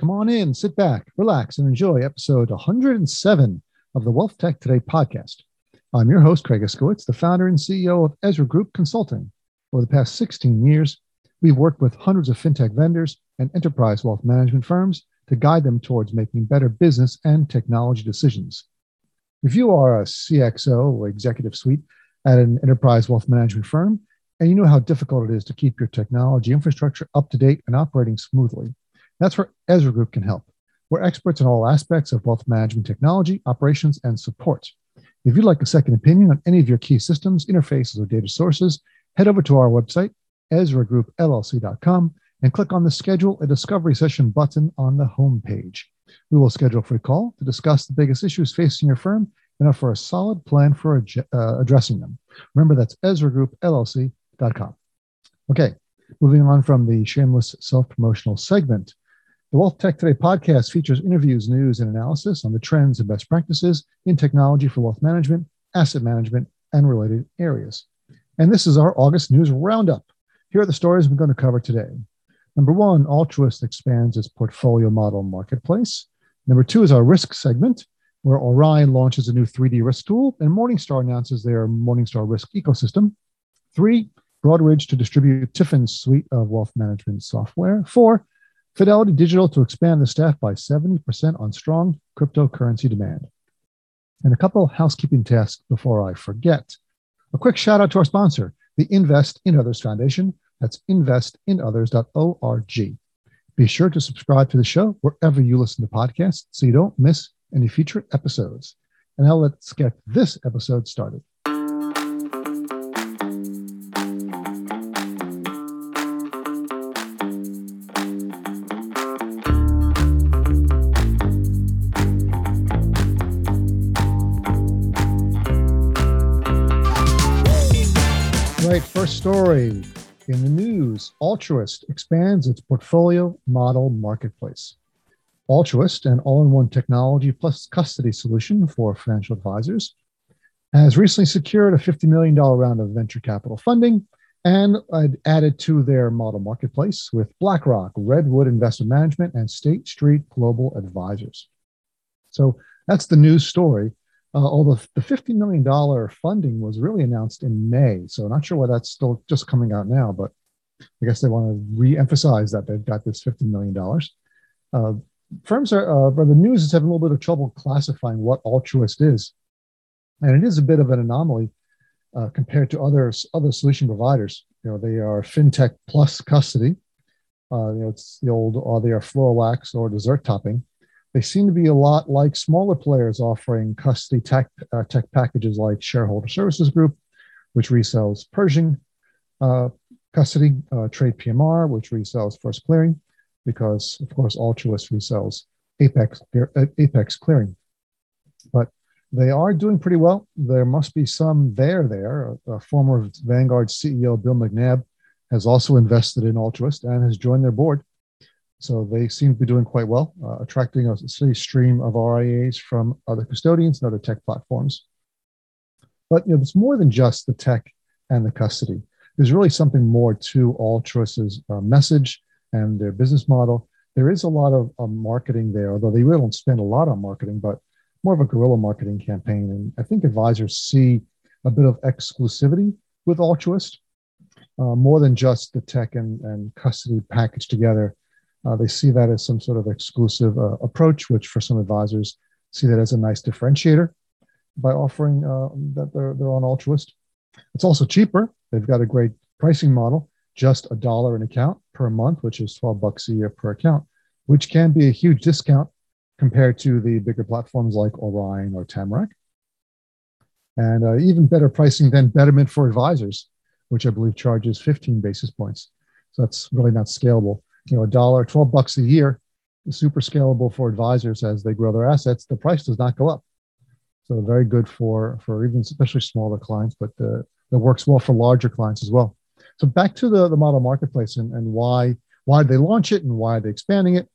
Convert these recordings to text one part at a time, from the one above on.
Come on in, sit back, relax, and enjoy episode 107 of the Wealth Tech Today podcast. I'm your host, Craig Iskowitz, the founder and CEO of Ezra Group Consulting. Over the past 16 years, we've worked with hundreds of fintech vendors and enterprise wealth management firms to guide them towards making better business and technology decisions. If you are a CXO or executive suite at an enterprise wealth management firm, and you know how difficult it is to keep your technology infrastructure up to date and operating smoothly, that's where Ezra Group can help. We're experts in all aspects of wealth management technology, operations, and support. If you'd like a second opinion on any of your key systems, interfaces, or data sources, head over to our website, EzraGroupLLC.com, and click on the Schedule a Discovery Session button on the homepage. We will schedule a call to discuss the biggest issues facing your firm and offer a solid plan for uh, addressing them. Remember, that's EzraGroupLLC.com. Okay, moving on from the shameless self promotional segment. The Wealth Tech Today podcast features interviews, news, and analysis on the trends and best practices in technology for wealth management, asset management, and related areas. And this is our August news roundup. Here are the stories we're going to cover today. Number one, Altruist expands its portfolio model marketplace. Number two is our risk segment, where Orion launches a new 3D risk tool and Morningstar announces their Morningstar risk ecosystem. Three, Broadridge to distribute TIFIN's suite of wealth management software. Four, Fidelity Digital to expand the staff by 70% on strong cryptocurrency demand. And a couple housekeeping tasks before I forget. A quick shout out to our sponsor, the Invest in Others Foundation. That's investinothers.org. Be sure to subscribe to the show wherever you listen to podcasts so you don't miss any future episodes. And now let's get this episode started. Story in the news Altruist expands its portfolio model marketplace. Altruist, an all in one technology plus custody solution for financial advisors, has recently secured a $50 million round of venture capital funding and added to their model marketplace with BlackRock, Redwood Investment Management, and State Street Global Advisors. So that's the news story. Uh, although the $50 million funding was really announced in May. So not sure why that's still just coming out now, but I guess they want to re-emphasize that they've got this $50 million. Uh, firms are, uh, but the news is having a little bit of trouble classifying what altruist is. And it is a bit of an anomaly uh, compared to other, other solution providers. You know, they are fintech plus custody. Uh, you know, it's the old, or they are floor wax or dessert topping. They seem to be a lot like smaller players offering custody tech, uh, tech packages like Shareholder Services Group, which resells Pershing uh, custody, uh, Trade PMR, which resells First Clearing, because of course Altruist resells Apex, uh, Apex Clearing. But they are doing pretty well. There must be some there there. A, former Vanguard CEO Bill McNabb has also invested in Altruist and has joined their board. So they seem to be doing quite well, uh, attracting a steady stream of RIAs from other custodians and other tech platforms. But you know, it's more than just the tech and the custody. There's really something more to Altruist's uh, message and their business model. There is a lot of uh, marketing there, although they really don't spend a lot on marketing, but more of a guerrilla marketing campaign. And I think advisors see a bit of exclusivity with Altruist, uh, more than just the tech and, and custody packaged together uh, they see that as some sort of exclusive uh, approach, which for some advisors see that as a nice differentiator by offering uh, that they're, they're on altruist. It's also cheaper. They've got a great pricing model, just a dollar an account per month, which is 12 bucks a year per account, which can be a huge discount compared to the bigger platforms like Orion or Tamarac. And uh, even better pricing than Betterment for advisors, which I believe charges 15 basis points. So that's really not scalable you know a dollar 12 bucks a year is super scalable for advisors as they grow their assets. The price does not go up. So very good for for even especially smaller clients but uh, it works well for larger clients as well. So back to the, the model marketplace and, and why why they launch it and why are they expanding it.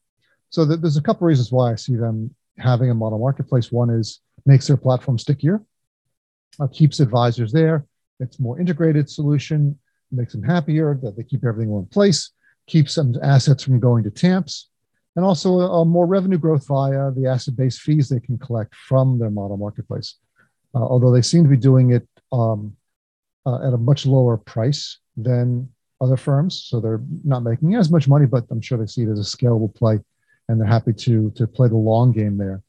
So that there's a couple reasons why i see them having a model marketplace. One is makes their platform stickier uh, keeps advisors there it's more integrated solution makes them happier that they keep everything in one place keeps some assets from going to TAMPs. and also a, a more revenue growth via the asset-based fees they can collect from their model marketplace. Uh, although they seem to be doing it um, uh, at a much lower price than other firms, so they're not making as much money, but I'm sure they see it as a scalable play, and they're happy to to play the long game there.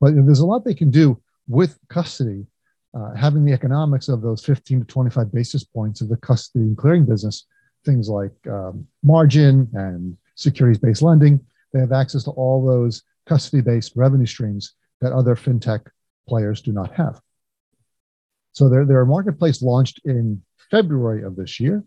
But there's a lot they can do with custody, uh, having the economics of those 15 to 25 basis points of the custody and clearing business, things like um, margin and securities based lending. They have access to all those custody based revenue streams that other fintech players do not have. So their, their marketplace launched in February of this year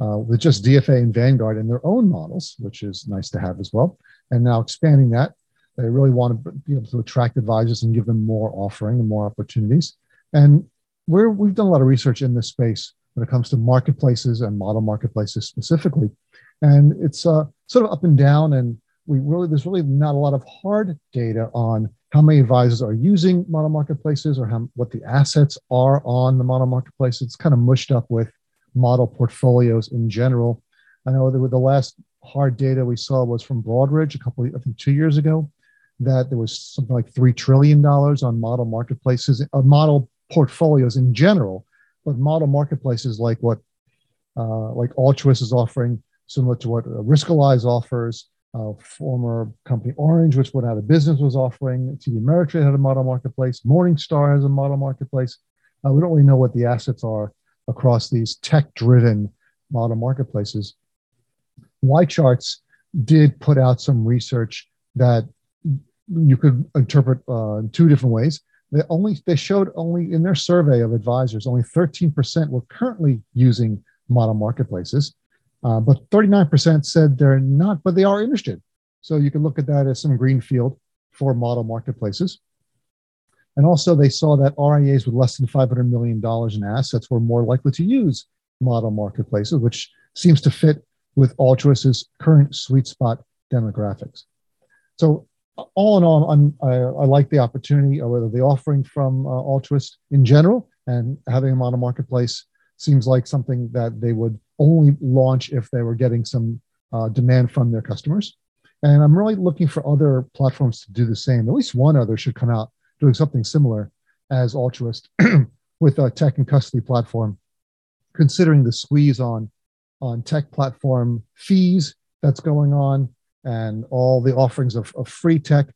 uh, with just DFA and Vanguard and their own models, which is nice to have as well. And now expanding that, they really want to be able to attract advisors and give them more offering and more opportunities. And we're, we've done a lot of research in this space when it comes to marketplaces and model marketplaces specifically. And it's uh, sort of up and down. And we really, there's really not a lot of hard data on how many advisors are using model marketplaces or how, what the assets are on the model marketplace. It's kind of mushed up with model portfolios in general. I know that the last hard data we saw was from Broadridge a couple, I think two years ago, that there was something like $3 trillion on model marketplaces, uh, model portfolios in general, but model marketplaces like what uh, like Altruist is offering, similar to what uh, Riskalyze offers, uh, former company Orange, which went out of business, was offering. TD Ameritrade had a model marketplace. Morningstar has a model marketplace. Uh, we don't really know what the assets are across these tech-driven model marketplaces. YCharts did put out some research that you could interpret uh, in two different ways. They only they showed only in their survey of advisors, only 13% were currently using model marketplaces, uh, but 39% said they're not, but they are interested. So you can look at that as some greenfield for model marketplaces. And also, they saw that RIAs with less than $500 million in assets were more likely to use model marketplaces, which seems to fit with Altruist's current sweet spot demographics. So all in all, I'm, I, I like the opportunity or the offering from uh, Altruist in general and having them on a marketplace seems like something that they would only launch if they were getting some uh, demand from their customers. And I'm really looking for other platforms to do the same. At least one other should come out doing something similar as Altruist with a tech and custody platform, considering the squeeze on, on tech platform fees that's going on and all the offerings of, of free tech,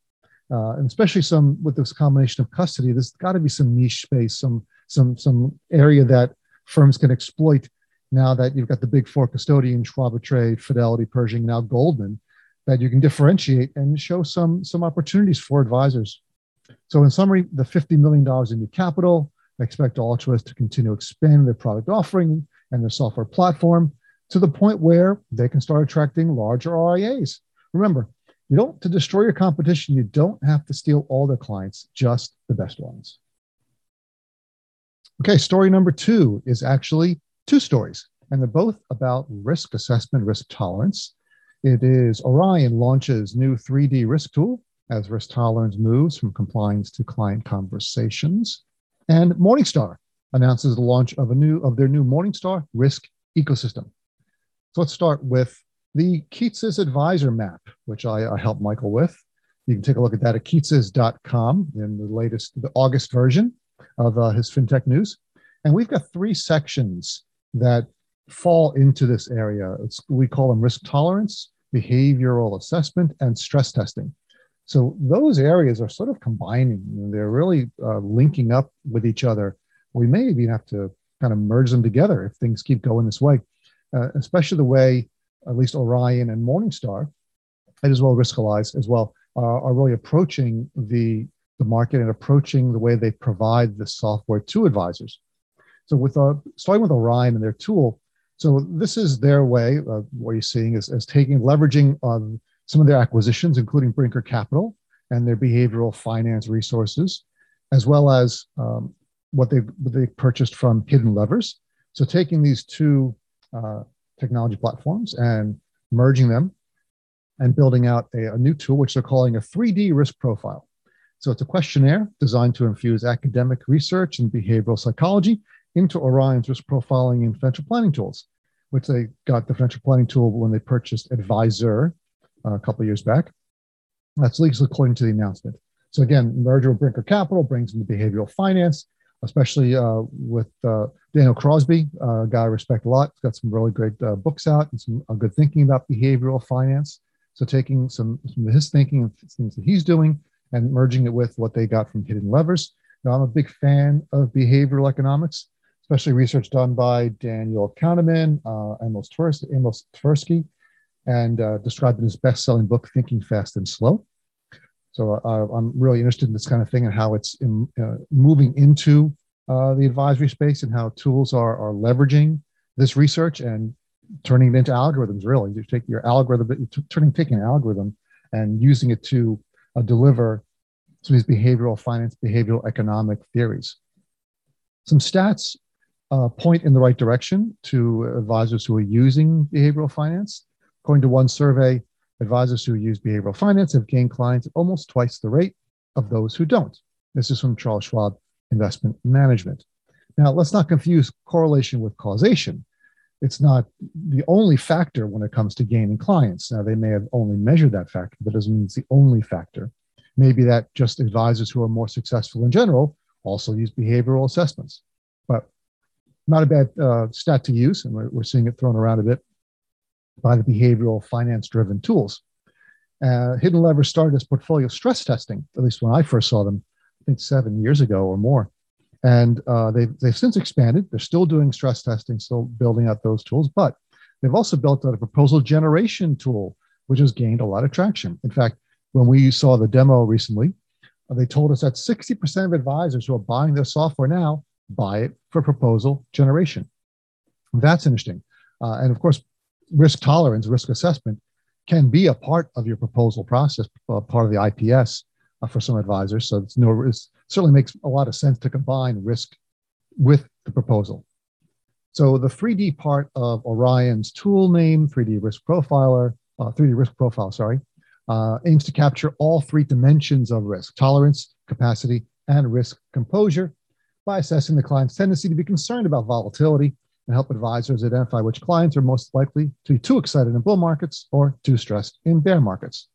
uh, and especially some with this combination of custody. There's got to be some niche space, some some some area that firms can exploit. Now that you've got the big four custodians, Schwab Trade, Fidelity, Pershing, now Goldman, that you can differentiate and show some some opportunities for advisors. So, in summary, the $50 million in new capital, I expect Altruist to continue expanding their product offering and their software platform to the point where they can start attracting larger RIAs Remember, you don't to destroy your competition, you don't have to steal all their clients, just the best ones. Okay, story number two is actually two stories, and they're both about risk assessment, risk tolerance. It is Orion launches new 3D risk tool as risk tolerance moves from compliance to client conversations. And Morningstar announces the launch of a new of their new Morningstar risk ecosystem. So let's start with the Kitces Advisor Map, which I, I helped Michael with. You can take a look at that at kitces.com in the latest, the August version of uh, his FinTech news. And we've got three sections that fall into this area. It's, we call them risk tolerance, behavioral assessment, and stress testing. So those areas are sort of combining. They're really uh, linking up with each other. We may even have to kind of merge them together if things keep going this way, uh, especially the way at least Orion and Morningstar, and as well Riskalyze as well, are, are really approaching the, the market and approaching the way they provide the software to advisors. So with uh, starting with Orion and their tool, so this is their way. Uh, what you're seeing is, is taking leveraging um, some of their acquisitions, including Brinker Capital and their behavioral finance resources, as well as um, what they what they purchased from Hidden Levers. So taking these two uh, technology platforms and merging them and building out a, a, new tool, which they're calling a 3D risk profile. So it's a questionnaire designed to infuse academic research and behavioral psychology into Orion's risk profiling and financial planning tools, which they got the financial planning tool when they purchased Advizr uh, a couple years back. That's at least according to the announcement. So again, merger with Brinker Capital brings in the behavioral finance, especially uh, with uh, Daniel Crosby, uh, a guy I respect a lot. He's got some really great uh, books out and some uh, good thinking about behavioral finance. So taking some, some of his thinking and things that he's doing and merging it with what they got from Hidden Levers. Now, I'm a big fan of behavioral economics, especially research done by Daniel Kahneman, uh, Amos Tversky, and described in his best-selling book, Thinking Fast and Slow. So uh, I'm really interested in this kind of thing and how it's in, uh, moving into uh, the advisory space and how tools are, are leveraging this research and turning it into algorithms. Really, you take your algorithm, turning taking an algorithm and using it to uh, deliver some of these behavioral finance, behavioral economic theories. Some stats uh, point in the right direction to advisors who are using behavioral finance. According to one survey, advisors who use behavioral finance have gained clients at almost twice the rate of those who don't. This is from Charles Schwab Investment Management. Now, let's not confuse correlation with causation. It's not the only factor when it comes to gaining clients. Now, they may have only measured that factor, but doesn't mean it's the only factor. Maybe that just advisors who are more successful in general also use behavioral assessments. But not a bad uh, stat to use, and we're, we're seeing it thrown around a bit by the behavioral finance driven tools. Uh, Hidden Lever started as portfolio stress testing, at least when I first saw them, I think seven years ago or more. And uh, they've, they've since expanded. They're still doing stress testing, still building out those tools, but they've also built out a proposal generation tool, which has gained a lot of traction. In fact, when we saw the demo recently, they told us that 60% of advisors who are buying their software now buy it for proposal generation. That's interesting. Uh, and of course, risk tolerance, risk assessment can be a part of your proposal process, uh, part of the IPS uh, for some advisors. So it's no, it certainly makes a lot of sense to combine risk with the proposal. So the 3D part of Orion's tool name, 3D risk profiler, 3D uh, risk profile, sorry, uh, aims to capture all three dimensions of risk tolerance, capacity, and risk composure by assessing the client's tendency to be concerned about volatility and help advisors identify which clients are most likely to be too excited in bull markets or too stressed in bear markets.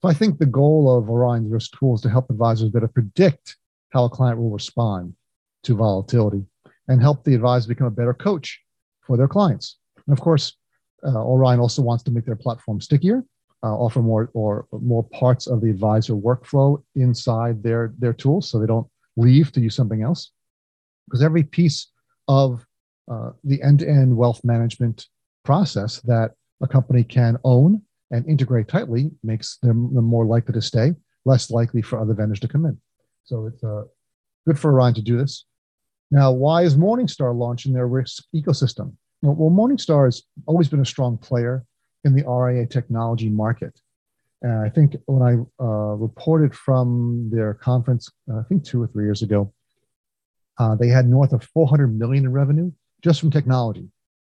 So I think the goal of Orion's risk tool is to help advisors better predict how a client will respond to volatility and help the advisor become a better coach for their clients. And of course, uh, Orion also wants to make their platform stickier, uh, offer more or more parts of the advisor workflow inside their their tools, so they don't leave to use something else. Because every piece of uh, the end-to-end wealth management process that a company can own and integrate tightly makes them, more likely to stay, less likely for other vendors to come in. So it's uh, good for Orion to do this. Now, why is Morningstar launching their risk ecosystem? Well, well Morningstar has always been a strong player in the RIA technology market. And I think when I uh, reported from their conference, uh, I think two or three years ago, uh, they had north of 400 million in revenue just from technology.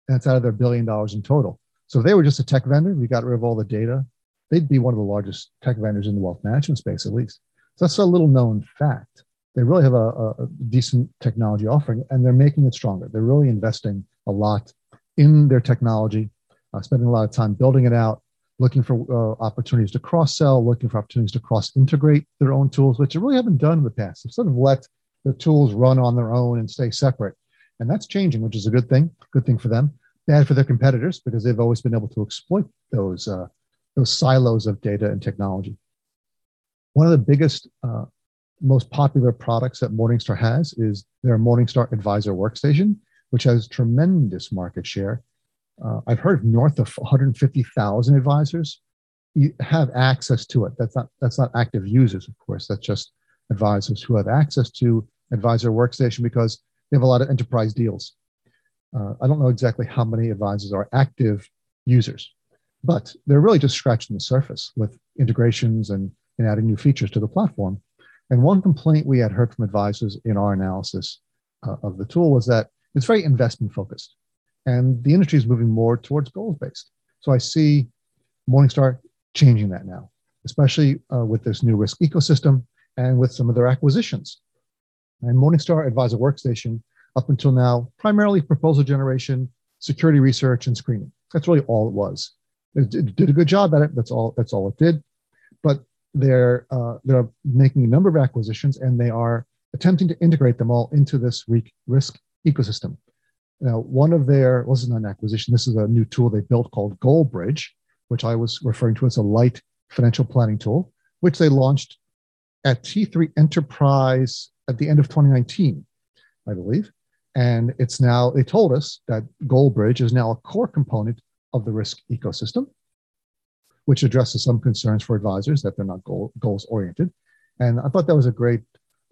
And it's out of their billion dollars in total. So if they were just a tech vendor, we got rid of all the data, they'd be one of the largest tech vendors in the wealth management space, at least. So that's a little known fact. They really have a, a decent technology offering and they're making it stronger. They're really investing a lot in their technology, uh, spending a lot of time building it out, looking for uh, opportunities to cross sell, looking for opportunities to cross integrate their own tools, which they really haven't done in the past. They've sort of let the tools run on their own and stay separate. And that's changing, which is a good thing. Good thing for them. Bad for their competitors because they've always been able to exploit those uh, those silos of data and technology. One of the biggest, uh, most popular products that Morningstar has is their Morningstar Advisor Workstation, which has tremendous market share. Uh, I've heard north of 150,000 advisors have access to it. That's not that's not active users, of course. That's just advisors who have access to Advisor Workstation because they have a lot of enterprise deals. Uh, I don't know exactly how many advisors are active users, but they're really just scratching the surface with integrations and, and adding new features to the platform. And one complaint we had heard from advisors in our analysis uh, of the tool was that it's very investment focused, and the industry is moving more towards goals based. So I see Morningstar changing that now, especially uh, with this new risk ecosystem and with some of their acquisitions. And Morningstar Advisor Workstation, up until now, primarily proposal generation, security research, and screening. That's really all it was. It did a good job at it. That's all. That's all it did. But they're uh, they're making a number of acquisitions, and they are attempting to integrate them all into this risk ecosystem. Now, one of their well, this is not an acquisition. This is a new tool they built called GoalBridge, which I was referring to as a light financial planning tool, which they launched at T3 Enterprise at the end of 2019, I believe. And it's now, they told us that GoalBridge is now a core component of the risk ecosystem, which addresses some concerns for advisors that they're not goal, goals oriented. And I thought that was a great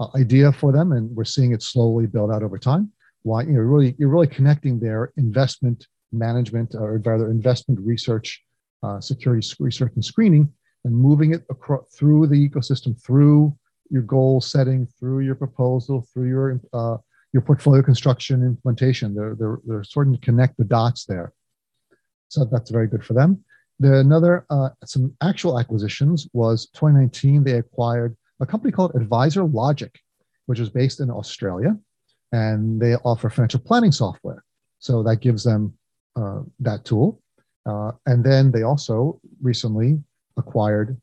uh, idea for them, and we're seeing it slowly build out over time. Why you know really you're really connecting their investment management or rather investment research, uh, security research and screening, and moving it across through the ecosystem, through your goal setting, through your proposal, through your uh, your portfolio construction implementation. They're, they're, they're starting to connect the dots there. So that's very good for them. The another uh, some actual acquisitions was 2019. They acquired a company called Advisor Logic, which is based in Australia, and they offer financial planning software. So that gives them uh, that tool. Uh, and then they also recently acquired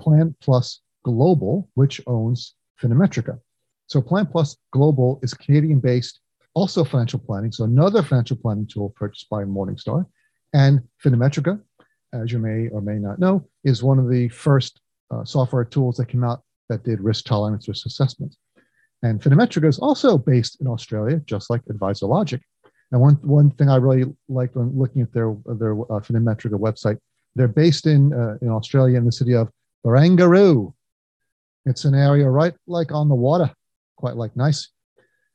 Plan Plus Global, which owns Finametrica. So Plan Plus Global is Canadian based, also financial planning. So another financial planning tool purchased by Morningstar. And Finametrica, as you may or may not know, is one of the first uh, software tools that came out that did risk tolerance risk assessment. And Finametrica is also based in Australia, just like Advisor Logic. And one, one thing I really liked when looking at their, their uh, Finametrica website, they're based in, uh, in Australia in the city of Barangaroo. It's an area right like on the water quite like nice.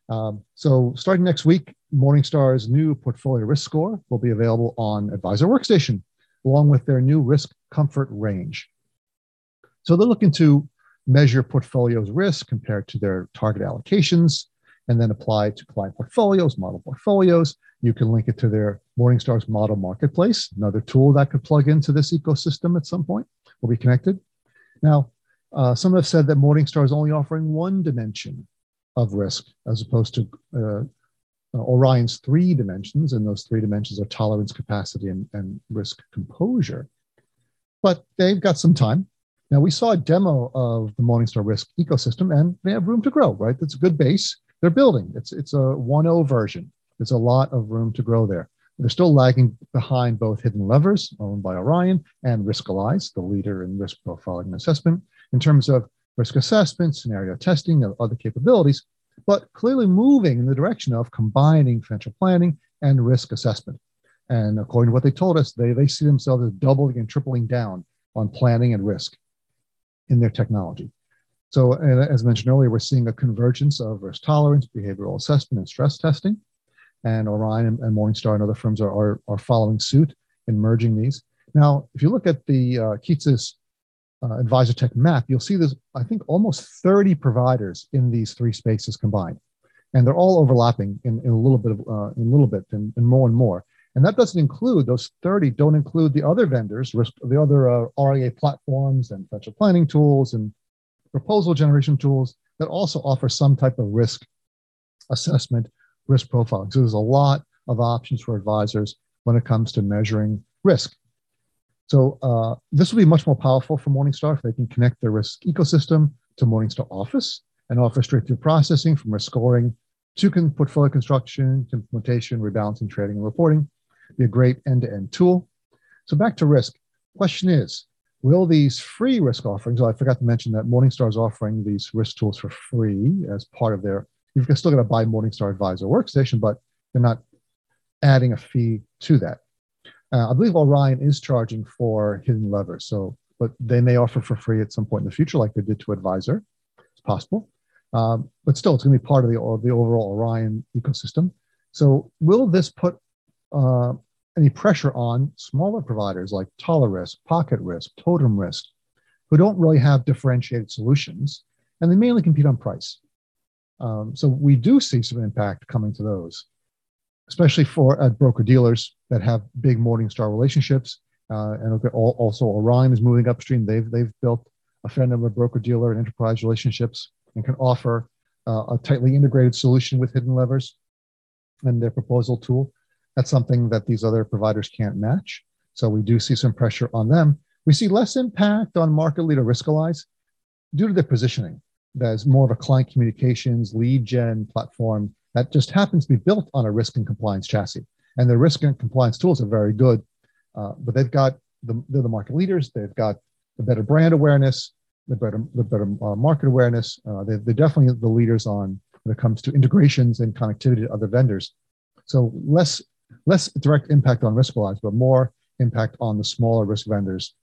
Um, so starting next week, Morningstar's new portfolio risk score will be available on Advisor Workstation, along with their new risk comfort range. So they're looking to measure portfolios risk compared to their target allocations, and then apply to client portfolios, model portfolios. You can link it to their Morningstar's model marketplace, another tool that could plug into this ecosystem at some point, will be connected. Now, uh, some have said that Morningstar is only offering one dimension of risk as opposed to uh, uh, Orion's three dimensions, and those three dimensions are tolerance, capacity, and, and risk composure. But they've got some time. Now, we saw a demo of the Morningstar risk ecosystem, and they have room to grow, right? That's a good base. They're building. It's, it's a 1.0 version. There's a lot of room to grow there. They're still lagging behind both Hidden Levers, owned by Orion, and Riskalyze, the leader in risk profiling and assessment, in terms of risk assessment, scenario testing, and other capabilities, but clearly moving in the direction of combining financial planning and risk assessment. And according to what they told us, they, they see themselves as doubling and tripling down on planning and risk in their technology. So, as mentioned earlier, we're seeing a convergence of risk tolerance, behavioral assessment, and stress testing. And Orion and, and Morningstar and other firms are, are, are, following suit in merging these. Now, if you look at the uh, Kitces uh, Advisor Tech map, you'll see there's, I think, almost 30 providers in these three spaces combined. And they're all overlapping in, in a little bit, of, uh, in a little bit and, and, more and more. And that doesn't include, those 30 don't include the other vendors, the other uh, RIA platforms and financial planning tools and proposal generation tools that also offer some type of risk assessment, risk profiling. So there's a lot of options for advisors when it comes to measuring risk. So uh, this will be much more powerful for Morningstar if they can connect their risk ecosystem to Morningstar Office and offer straight through processing from risk scoring to portfolio construction, implementation, rebalancing, trading, and reporting. Be a great end-to-end tool. So back to risk. Question is, will these free risk offerings, oh, I forgot to mention that Morningstar is offering these risk tools for free as part of their, you've still got to buy Morningstar Advisor Workstation, but they're not adding a fee to that. Uh, I believe Orion is charging for hidden levers, so but they may offer for free at some point in the future, like they did to Advizr. It's possible, um, but still, it's going to be part of the the overall Orion ecosystem. So, will this put uh, any pressure on smaller providers like Risk, Pocket Risk, Totum Risk, who don't really have differentiated solutions, and they mainly compete on price? Um, so we do see some impact coming to those especially for at broker dealers that have big Morningstar relationships. Uh, and also Orion is moving upstream. They've they've built a fair number of broker dealer and enterprise relationships and can offer uh, a tightly integrated solution with hidden levers and their proposal tool. That's something that these other providers can't match. So we do see some pressure on them. We see less impact on market leader Riskalyze due to their positioning. There's more of a client communications lead gen platform that just happens to be built on a risk and compliance chassis. And the risk and compliance tools are very good, uh, but they've got the, they're the market leaders. They've got the better brand awareness, the better the better uh, market awareness. Uh, they're, they're definitely the leaders on when it comes to integrations and connectivity to other vendors. So less less direct impact on risk Riskalyze, but more impact on the smaller risk vendors.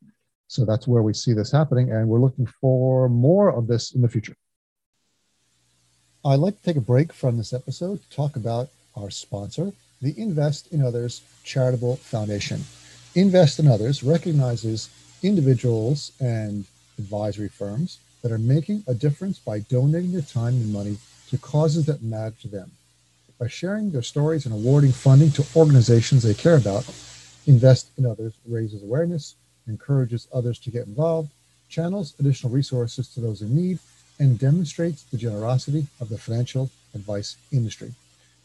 So that's where we see this happening, and we're looking for more of this in the future. I'd like to take a break from this episode to talk about our sponsor, the Invest in Others Charitable Foundation. Invest in Others recognizes individuals and advisory firms that are making a difference by donating their time and money to causes that matter to them. By sharing their stories and awarding funding to organizations they care about, Invest in Others raises awareness, encourages others to get involved, channels additional resources to those in need, and demonstrates the generosity of the financial advice industry.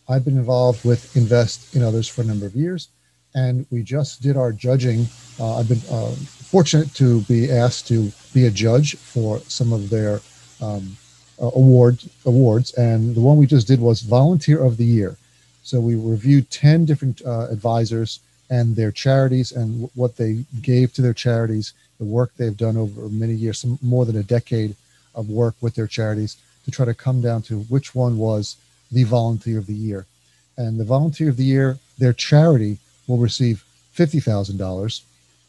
I've been involved with Invest in Others for a number of years, and we just did our judging. Uh, I've been uh, fortunate to be asked to be a judge for some of their um, uh, award awards, and the one we just did was Volunteer of the Year. So we reviewed ten different uh, advisors and their charities and w- what they gave to their charities, the work they've done over many years, some more than a decade of work with their charities to try to come down to which one was the volunteer of the year. And the volunteer of the year, their charity will receive $50,000.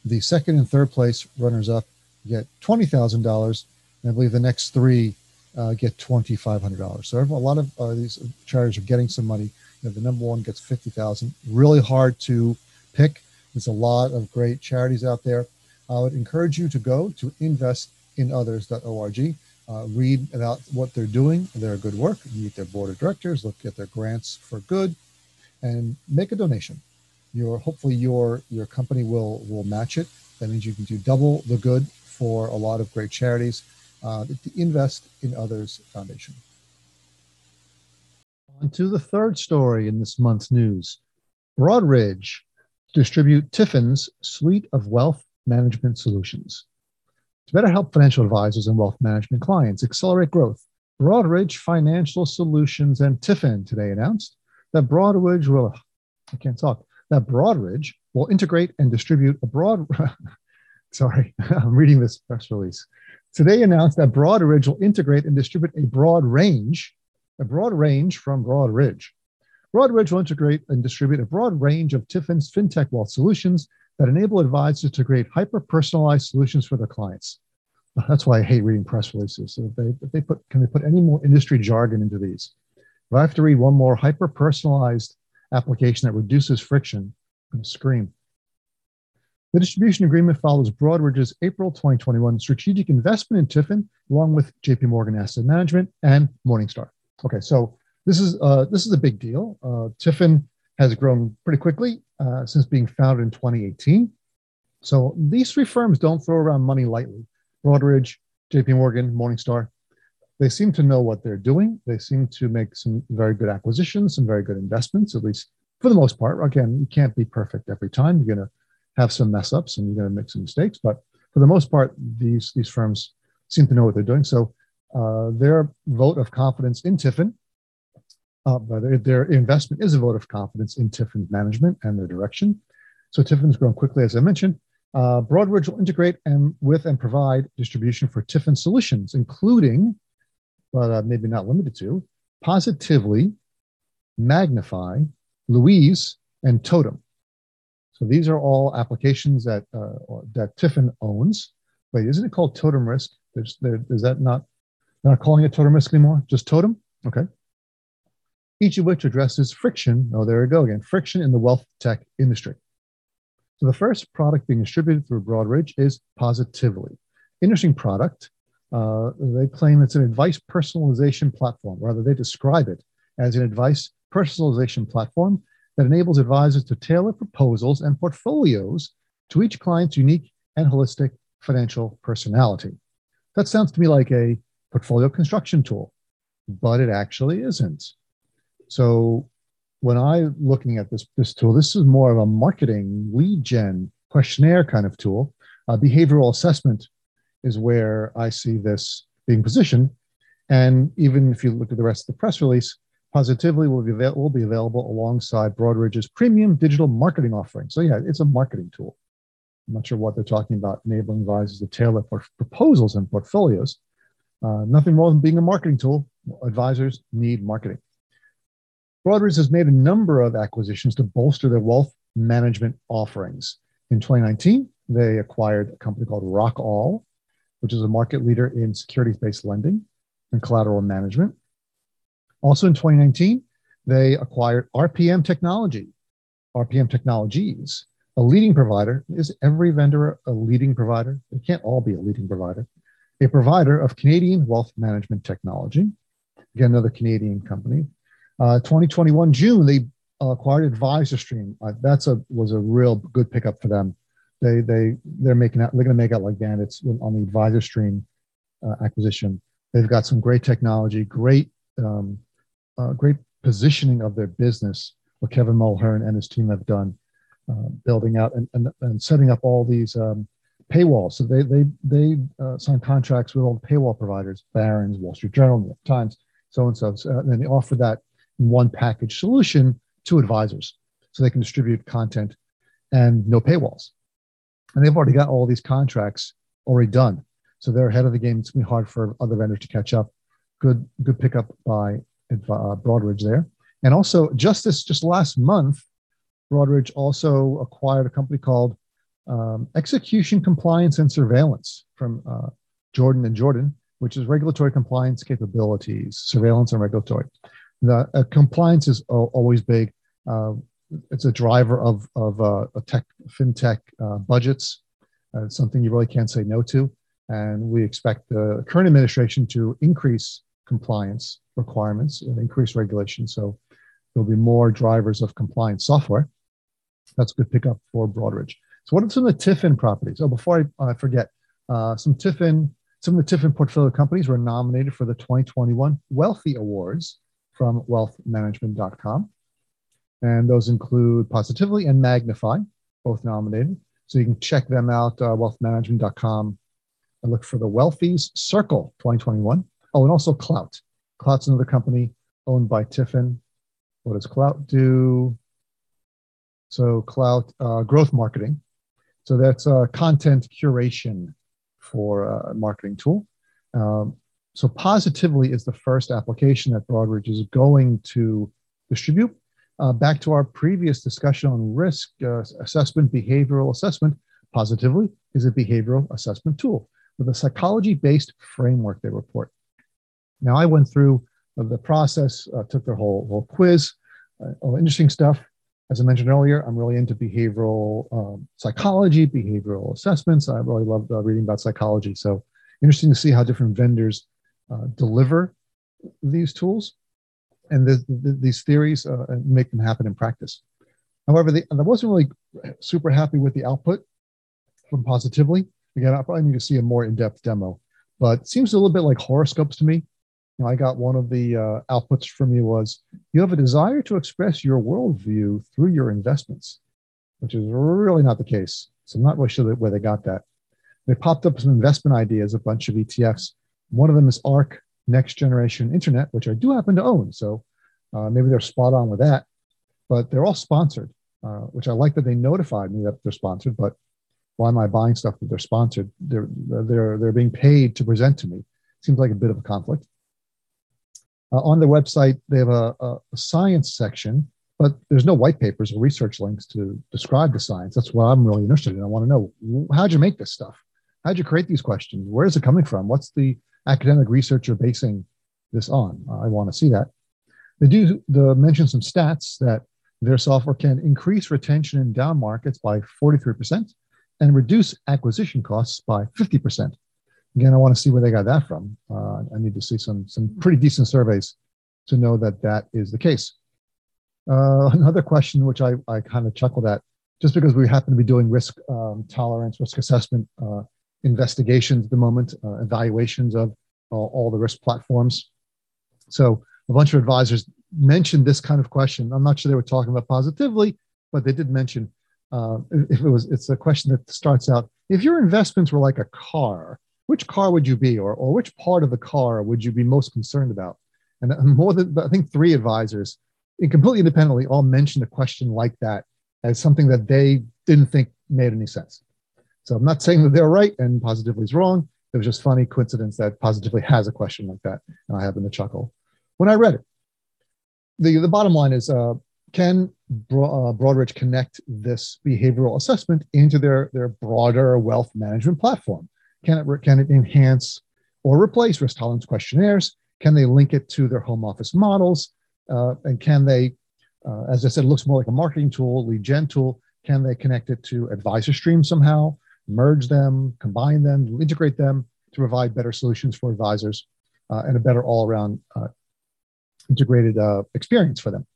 The second and third place runners up get $20,000. And I believe the next three uh, get $2,500. So a lot of uh, these charities are getting some money. You know, the number one gets 50,000. Really hard to pick. There's a lot of great charities out there. I would encourage you to go to investinothers.org uh, read about what they're doing, their good work, meet their board of directors, look at their grants for good, and make a donation. Your hopefully your your company will will match it. That means you can do double the good for a lot of great charities. Uh, to invest in others foundation. On to the third story in this month's news. Broadridge distribute TIFIN's suite of wealth management solutions. To better help financial advisors and wealth management clients accelerate growth, Broadridge Financial Solutions and TIFIN today announced that Broadridge will, I can't talk, that Broadridge will integrate and distribute a broad, sorry, I'm reading this press release. Today announced that Broadridge will integrate and distribute a broad range, a broad range from Broadridge. Broadridge will integrate and distribute a broad range of TIFIN's fintech wealth solutions that enable advisors to create hyper personalized solutions for their clients. That's why I hate reading press releases. If they, they put, can they put any more industry jargon into these? If I have to read one more hyper personalized application that reduces friction, I'm going to scream. The distribution agreement follows Broadridge's April 2021 strategic investment in TIFIN, along with JP Morgan Asset Management and Morningstar. Okay, so this is uh, this is a big deal. Uh, TIFIN has grown pretty quickly uh, since being founded in 2018. So these three firms don't throw around money lightly. Broadridge, JP Morgan, Morningstar, they seem to know what they're doing. They seem to make some very good acquisitions, some very good investments, at least for the most part. Again, you can't be perfect every time. You're going to have some mess ups and you're going to make some mistakes. But for the most part, these, these firms seem to know what they're doing. So uh, their vote of confidence in TIFIN uh, but their investment is a vote of confidence in TIFIN's management and their direction. So TIFIN's grown quickly, as I mentioned. Uh, Broadridge will integrate and with and provide distribution for TIFIN solutions, including, but uh, maybe not limited to, Positivly, Magnifi, Louise, and Totum. So these are all applications that uh, that TIFIN owns. Wait, isn't it called Totum Risk? There's, there, is that not not calling it Totum Risk anymore? Just Totum? Okay each of which addresses friction. Oh, there we go again friction in the wealth tech industry. So, the first product being distributed through Broadridge is Positivly. Interesting product. Uh, they claim it's an advice personalization platform. Rather, they describe it as an advice personalization platform that enables advisors to tailor proposals and portfolios to each client's unique and holistic financial personality. That sounds to me like a portfolio construction tool, but it actually isn't. So when I'm looking at this this tool, this is more of a marketing lead gen questionnaire kind of tool. Uh, behavioral assessment is where I see this being positioned. And even if you look at the rest of the press release, Positivly will be, will be available alongside Broadridge's premium digital marketing offering. So, yeah, it's a marketing tool. I'm not sure what they're talking about, enabling advisors to tailor proposals and portfolios. Uh, nothing more than being a marketing tool. Advisors need marketing. Broadridge has made a number of acquisitions to bolster their wealth management offerings. In 2019, they acquired a company called Rockall, which is a market leader in securities based lending and collateral management. Also in 2019, they acquired RPM Technology, RPM Technologies, a leading provider. Is every vendor a leading provider? They can't all be a leading provider. A provider of Canadian wealth management technology. Again, another Canadian company. Uh, 2021 June, they acquired AdvisorStream. Uh, that's a was a real good pickup for them. They they they're making out they're going to make out like bandits on the AdvisorStream uh, acquisition. They've got some great technology, great um, uh, great positioning of their business, what Kevin Mulhern and his team have done, uh, building out and, and, and, setting up all these um, paywalls. So they they they uh, sign contracts with all the paywall providers, Barron's, Wall Street Journal, New York Times, so and so. so and then they offer that one package solution to advisors, so they can distribute content and no paywalls. And they've already got all these contracts already done, so they're ahead of the game. It's gonna be hard for other vendors to catch up. Good good pickup by uh, Broadridge there. And also, just this just last month, Broadridge also acquired a company called um, Execution Compliance and Surveillance from uh, Jordan and Jordan, which is regulatory compliance capabilities, surveillance and regulatory. The uh, compliance is always big. Uh, it's a driver of of uh, tech fintech uh, budgets. it's something you really can't say no to, and we expect the current administration to increase compliance requirements and increase regulation. So there'll be more drivers of compliance software. That's a good pickup for Broadridge. So what are some of the TIFIN properties? Oh, before I uh, forget, uh, some TIFIN, some of the TIFIN portfolio companies were nominated for the 2021 Wealthy Awards from wealthmanagement.com. And those include Positivly and Magnifi, both nominated. So you can check them out, uh, wealthmanagement.com, and look for the Wealthies Circle 2021. Oh, and also Clout. Clout's another company owned by TIFIN. What does Clout do? So Clout uh, growth marketing. So that's a content curation for a marketing tool. Um, so Positivly is the first application that Broadridge is going to distribute. Uh, back to our previous discussion on risk uh, assessment, behavioral assessment, Positivly is a behavioral assessment tool with a psychology based framework they report. Now, I went through the process, uh, took their whole, whole quiz, uh, all interesting stuff. As I mentioned earlier, I'm really into behavioral um, psychology, behavioral assessments. I really love uh, reading about psychology. So, interesting to see how different vendors uh, deliver these tools and the, the, these theories uh, and make them happen in practice. However, the, I wasn't really super happy with the output from Positivly. Again, I probably need to see a more in depth demo, but it seems a little bit like horoscopes to me. I got one of the uh, outputs from you was you have a desire to express your worldview through your investments, which is really not the case. So I'm not really sure where they got that. They popped up some investment ideas, a bunch of ETFs. One of them is ARK Next Generation Internet, which I do happen to own. So uh, maybe they're spot on with that. But they're all sponsored, uh, which I like that they notified me that they're sponsored. But why am I buying stuff that they're sponsored? They're they're they're being paid to present to me. Seems like a bit of a conflict. Uh, on their website, they have a, a, science section, but there's no white papers or research links to describe the science. That's what I'm really interested in. I want to know how'd you make this stuff? How'd you create these questions? Where is it coming from? What's the academic research you're basing this on? I want to see that. They do the, mention some stats that their software can increase retention in down markets by 43% and reduce acquisition costs by 50%. Again, I want to see where they got that from. Uh, I need to see some some pretty decent surveys to know that that is the case. Uh, another question, which I, I kind of chuckled at, just because we happen to be doing risk um, tolerance, risk assessment uh, investigations at the moment, uh, evaluations of all the risk platforms. So a bunch of advisors mentioned this kind of question. I'm not sure they were talking about positively, but they did mention uh, if it was, it's a question that starts out: If your investments were like a car, which car would you be, or or which part of the car would you be most concerned about? And more than I think three advisors, completely independently, all mentioned a question like that as something that they didn't think made any sense. So I'm not saying that they're right and Positivly is wrong. It was just funny coincidence that Positivly has a question like that, and I happen to chuckle when I read it. The the bottom line is, uh, can Bro- uh, Broadridge connect this behavioral assessment into their their broader wealth management platform? Can it can it enhance or replace risk tolerance questionnaires? Can they link it to their home office models? Uh, and can they, uh, as I said, it looks more like a marketing tool, lead gen tool. Can they connect it to AdvisorStream somehow, merge them, combine them, integrate them to provide better solutions for advisors uh, and a better all around uh, integrated uh, experience for them?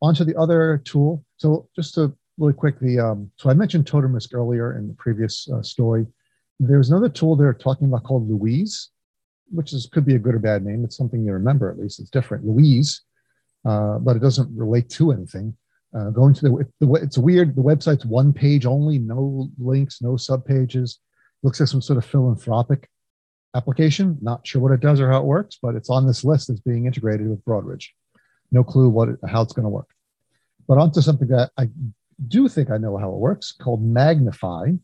Onto the other tool. So, just to really quick, the um, so I mentioned Totum Risk earlier in the previous uh, story. There's another tool they're talking about called Louise, which is could be a good or bad name. It's something you remember at least. It's different. Louise uh, but it doesn't relate to anything. Uh, going to the, the it's weird. The website's one page only, no links, no sub pages. Looks like some sort of philanthropic application. Not sure what it does or how it works, but it's on this list that's being integrated with Broadridge. No clue what it, how it's going to work. But onto something that I do think I know how it works, called Magnifi.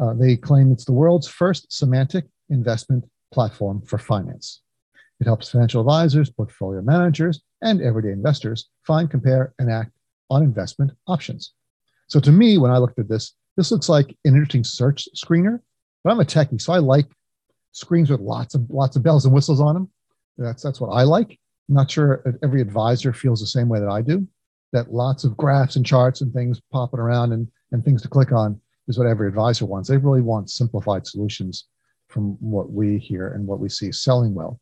Uh, they claim it's the world's first semantic investment platform for finance. It helps financial advisors, portfolio managers, and everyday investors find, compare, and act on investment options. So to me, when I looked at this, this looks like an interesting search screener. But I'm a techie, so I like screens with lots of lots of bells and whistles on them. That's that's what I like. I'm not sure every advisor feels the same way that I do. That lots of graphs and charts and things popping around and, and things to click on is what every advisor wants. They really want simplified solutions from what we hear and what we see selling well.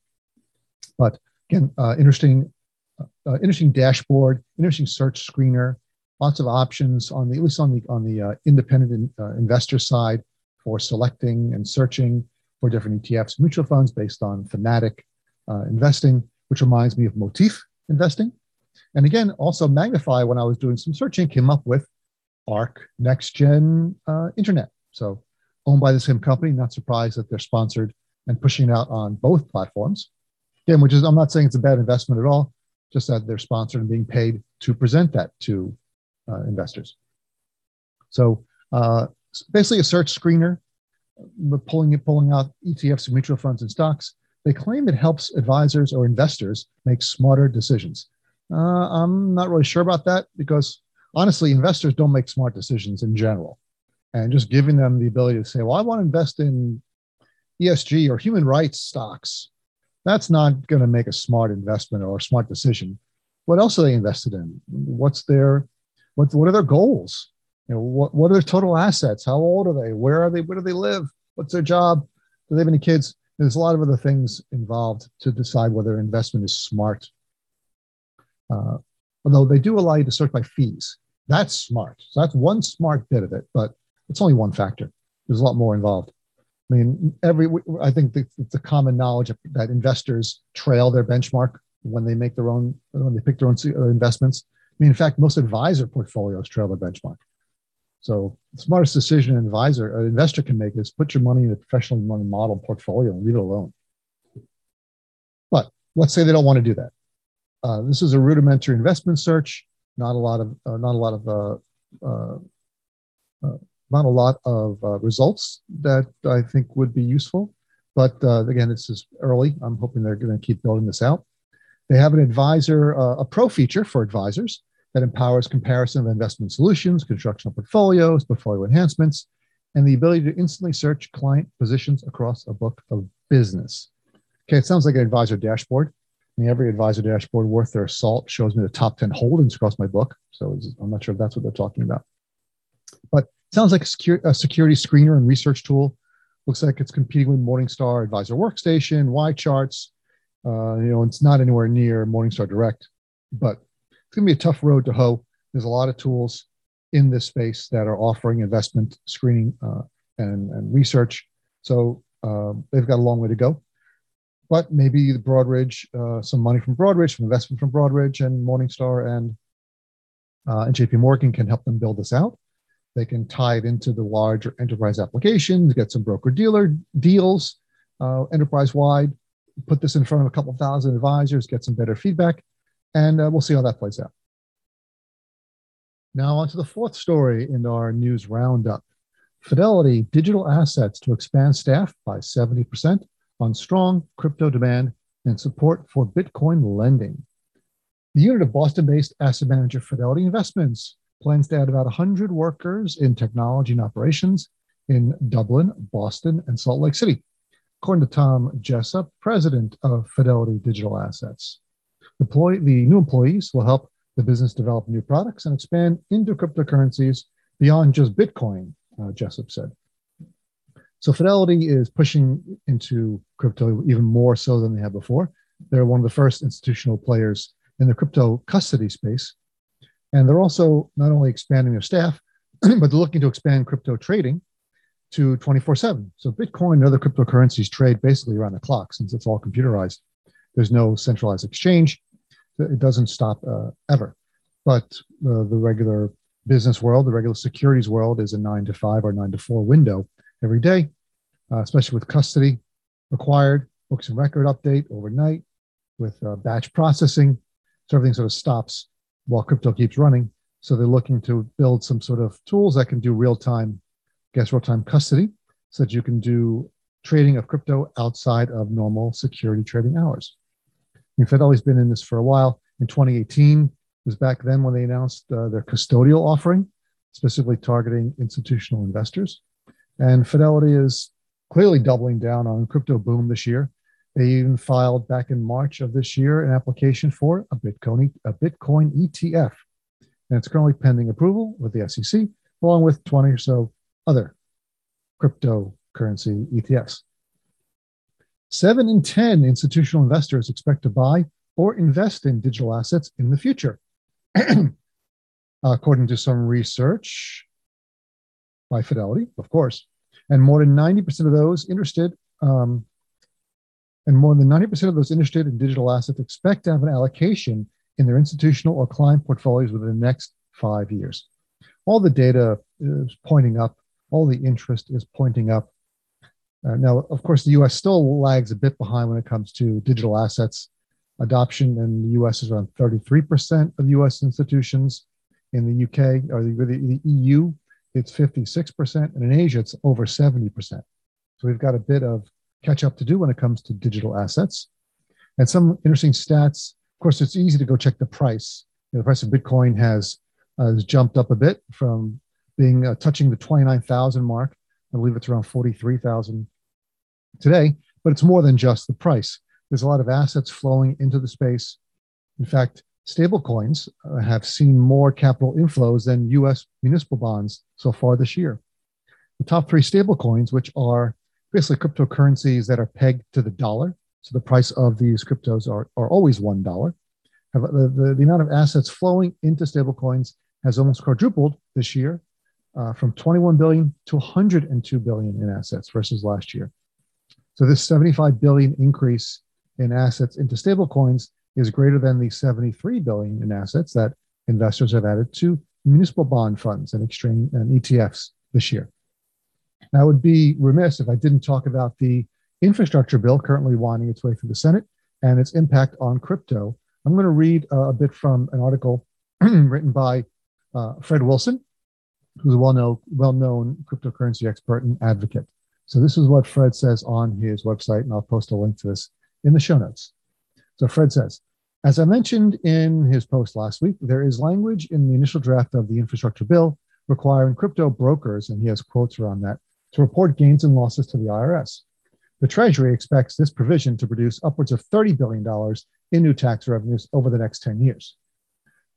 But again, uh, interesting, uh, interesting dashboard, interesting search screener, lots of options on the at least on the on the uh, independent in, uh, investor side for selecting and searching for different ETFs, mutual funds based on thematic uh, investing, which reminds me of motif investing. And again, also Magnifi, when I was doing some searching, came up with ARK Next Gen uh, Internet. So owned by the same company, not surprised that they're sponsored and pushing it out on both platforms. Again, which is, I'm not saying it's a bad investment at all, just that they're sponsored and being paid to present that to uh, investors. So uh, basically a search screener, pulling, pulling out ETFs, mutual funds, and stocks. They claim it helps advisors or investors make smarter decisions. Uh, I'm not really sure about that because honestly, investors don't make smart decisions in general. And just giving them the ability to say, well, I want to invest in ESG or human rights stocks that's not going to make a smart investment or a smart decision. What else are they invested in? What's their what what are their goals? You know, what, what are their total assets? How old are they? Where are they? Where do they live? What's their job? Do they have any kids? There's a lot of other things involved to decide whether investment is smart. Uh, although they do allow you to search by fees. That's smart. So that's one smart bit of it, but it's only one factor. There's a lot more involved. I mean, every I think it's a common knowledge that investors trail their benchmark when they make their own when they pick their own uh, investments. I mean, in fact, most advisor portfolios trail their benchmark. So, the smartest decision an advisor, an investor can make is put your money in a professionally run model portfolio and leave it alone. But let's say they don't want to do that. Uh, this is a rudimentary investment search. Not a lot of uh, not a lot of uh, uh, uh not a lot of uh, results that I think would be useful. But uh, again, this is early. I'm hoping they're going to keep building this out. They have an advisor, uh, a pro feature for advisors that empowers comparison of investment solutions, construction of portfolios, portfolio enhancements, and the ability to instantly search client positions across a book of business. Okay, it sounds like an advisor dashboard. I mean, every advisor dashboard worth their salt shows me the top 10 holdings across my book. So I'm not sure if that's what they're talking about. But Sounds like a, a security screener and research tool. Looks like it's competing with Morningstar Advisor Workstation, YCharts. Uh, you know, it's not anywhere near Morningstar Direct, but it's going to be a tough road to hoe. There's a lot of tools in this space that are offering investment screening uh, and, and research. So uh, they've got a long way to go. But maybe the Broadridge, uh, some money from Broadridge, some investment from Broadridge and Morningstar and uh, and JP Morgan can help them build this out. They can tie it into the larger enterprise applications, get some broker dealer deals uh, enterprise wide, put this in front of a couple thousand advisors, get some better feedback, and uh, we'll see how that plays out. Now, on to the fourth story in our news roundup. Fidelity digital assets to expand staff by 70% on strong crypto demand and support for Bitcoin lending. The unit of Boston based asset manager Fidelity Investments plans to add about 100 workers in technology and operations in Dublin, Boston, and Salt Lake City, according to Tom Jessop, president of Fidelity Digital Assets. Deploy, the new employees will help the business develop new products and expand into cryptocurrencies beyond just Bitcoin, uh, Jessup said. So Fidelity is pushing into crypto even more so than they have before. They're one of the first institutional players in the crypto custody space. And they're also not only expanding their staff, but they're looking to expand crypto trading to 24 7. So Bitcoin and other cryptocurrencies trade basically around the clock since it's all computerized. There's no centralized exchange. It doesn't stop uh, ever. But uh, the regular business world, the regular securities world is a nine to five or nine to four window every day, uh, especially with custody required, books and record update overnight with uh, batch processing. So everything sort of stops while crypto keeps running. So they're looking to build some sort of tools that can do real time, guess real time custody so that you can do trading of crypto outside of normal security trading hours. Fidelity's been in this for a while. In 2018, was back then when they announced uh, their custodial offering, specifically targeting institutional investors. And Fidelity is clearly doubling down on crypto boom this year. They even filed back in March of this year an application for a Bitcoin, a Bitcoin ETF. And it's currently pending approval with the SEC, along with 20 or so other cryptocurrency ETFs. Seven in 10 institutional investors expect to buy or invest in digital assets in the future. According to some research by Fidelity, of course. And more than 90% of those interested um, and more than 90% of those interested in digital assets expect to have an allocation in their institutional or client portfolios within the next five years. All the data is pointing up, all the interest is pointing up. Uh, now, of course, the US still lags a bit behind when it comes to digital assets. Adoption in the US is around 33% of US institutions. In the UK or the, the, the EU, it's 56%. And in Asia, it's over 70%. So we've got a bit of catch up to do when it comes to digital assets. And some interesting stats. Of course, it's easy to go check the price. You know, the price of Bitcoin has, uh, has jumped up a bit from being uh, touching the 29,000 mark. I believe it's around 43,000 today, but it's more than just the price. There's a lot of assets flowing into the space. In fact, stablecoins uh, have seen more capital inflows than US municipal bonds so far this year. The top three stablecoins, which are basically cryptocurrencies that are pegged to the dollar. So the price of these cryptos are, are always $1. The, the, the amount of assets flowing into stablecoins has almost quadrupled this year uh, from 21 billion to 102 billion in assets versus last year. So this 75 billion increase in assets into stablecoins is greater than the 73 billion in assets that investors have added to municipal bond funds and exchange and ETFs this year. I would be remiss if I didn't talk about the infrastructure bill currently winding its way through the Senate and its impact on crypto. I'm going to read uh, a bit from an article written by uh, Fred Wilson, who's a well-known, well-known cryptocurrency expert and advocate. So this is what Fred says on his website, and I'll post a link to this in the show notes. So Fred says, as I mentioned in his post last week, there is language in the initial draft of the infrastructure bill requiring crypto brokers, and he has quotes around that, to report gains and losses to the IRS. The Treasury expects this provision to produce upwards of $30 billion in new tax revenues over the next 10 years.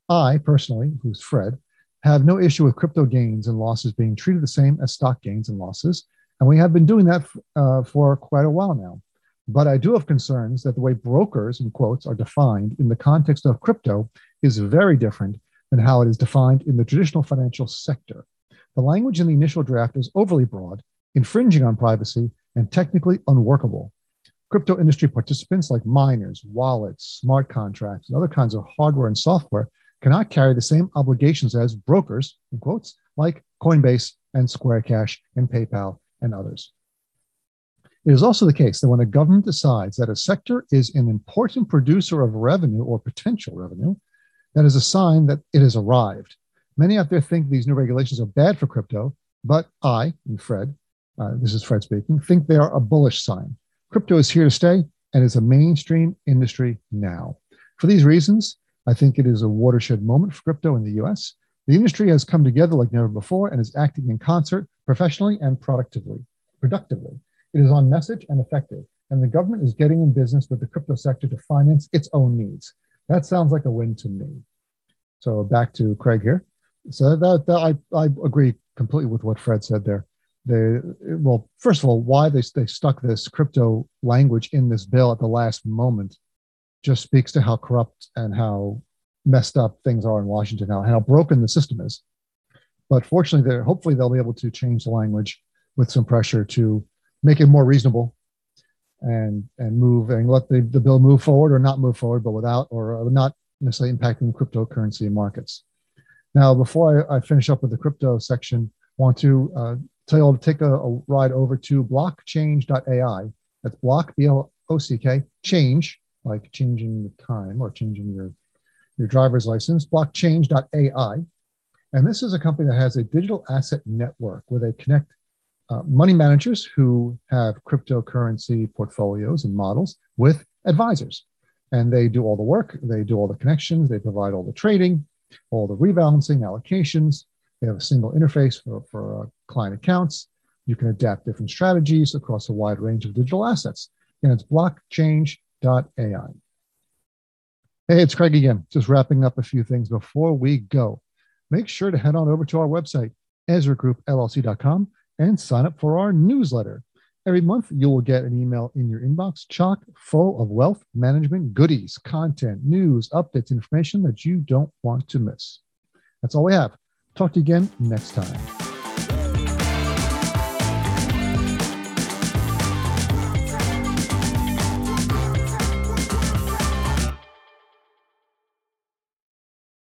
I, personally, who's Fred, have no issue with crypto gains and losses being treated the same as stock gains and losses, and we have been doing that uh, for quite a while now. But I do have concerns that the way brokers, in quotes, are defined in the context of crypto is very different than how it is defined in the traditional financial sector. The language in the initial draft is overly broad, infringing on privacy, and technically unworkable. Crypto industry participants like miners, wallets, smart contracts, and other kinds of hardware and software cannot carry the same obligations as brokers, in quotes, like Coinbase and Square Cash and PayPal and others. It is also the case that when a government decides that a sector is an important producer of revenue or potential revenue, that is a sign that it has arrived. Many out there think these new regulations are bad for crypto, but I and Fred, uh, this is Fred speaking, think they are a bullish sign. Crypto is here to stay and is a mainstream industry now. For these reasons, I think it is a watershed moment for crypto in the US. The industry has come together like never before and is acting in concert professionally and productively, productively. It is on message and effective, and the government is getting in business with the crypto sector to finance its own needs. That sounds like a win to me. So back to Craig here. So that, that I, I agree completely with what Fred said there. They well, first of all, why they they stuck this crypto language in this bill at the last moment just speaks to how corrupt and how messed up things are in Washington now, and how broken the system is. But fortunately, they're hopefully they'll be able to change the language with some pressure to make it more reasonable and and move and let the, the bill move forward or not move forward, but without or not necessarily impacting cryptocurrency markets. Now, before I, I finish up with the crypto section, I want to uh, tell you all to take a, a ride over to blockchange.ai. That's block, B L O C K, change, like changing the time or changing your, your driver's license, blockchange.ai. And this is a company that has a digital asset network where they connect uh, money managers who have cryptocurrency portfolios and models with advisors. And they do all the work, they do all the connections, they provide all the trading, all the rebalancing, allocations. They have a single interface for, for uh, client accounts. You can adapt different strategies across a wide range of digital assets. And it's blockchange.ai. Hey, it's Craig again, just wrapping up a few things before we go. Make sure to head on over to our website, EzraGroupLLC.com and sign up for our newsletter. Every month, you will get an email in your inbox chock full of wealth management goodies, content, news, updates, information that you don't want to miss. That's all we have. Talk to you again next time.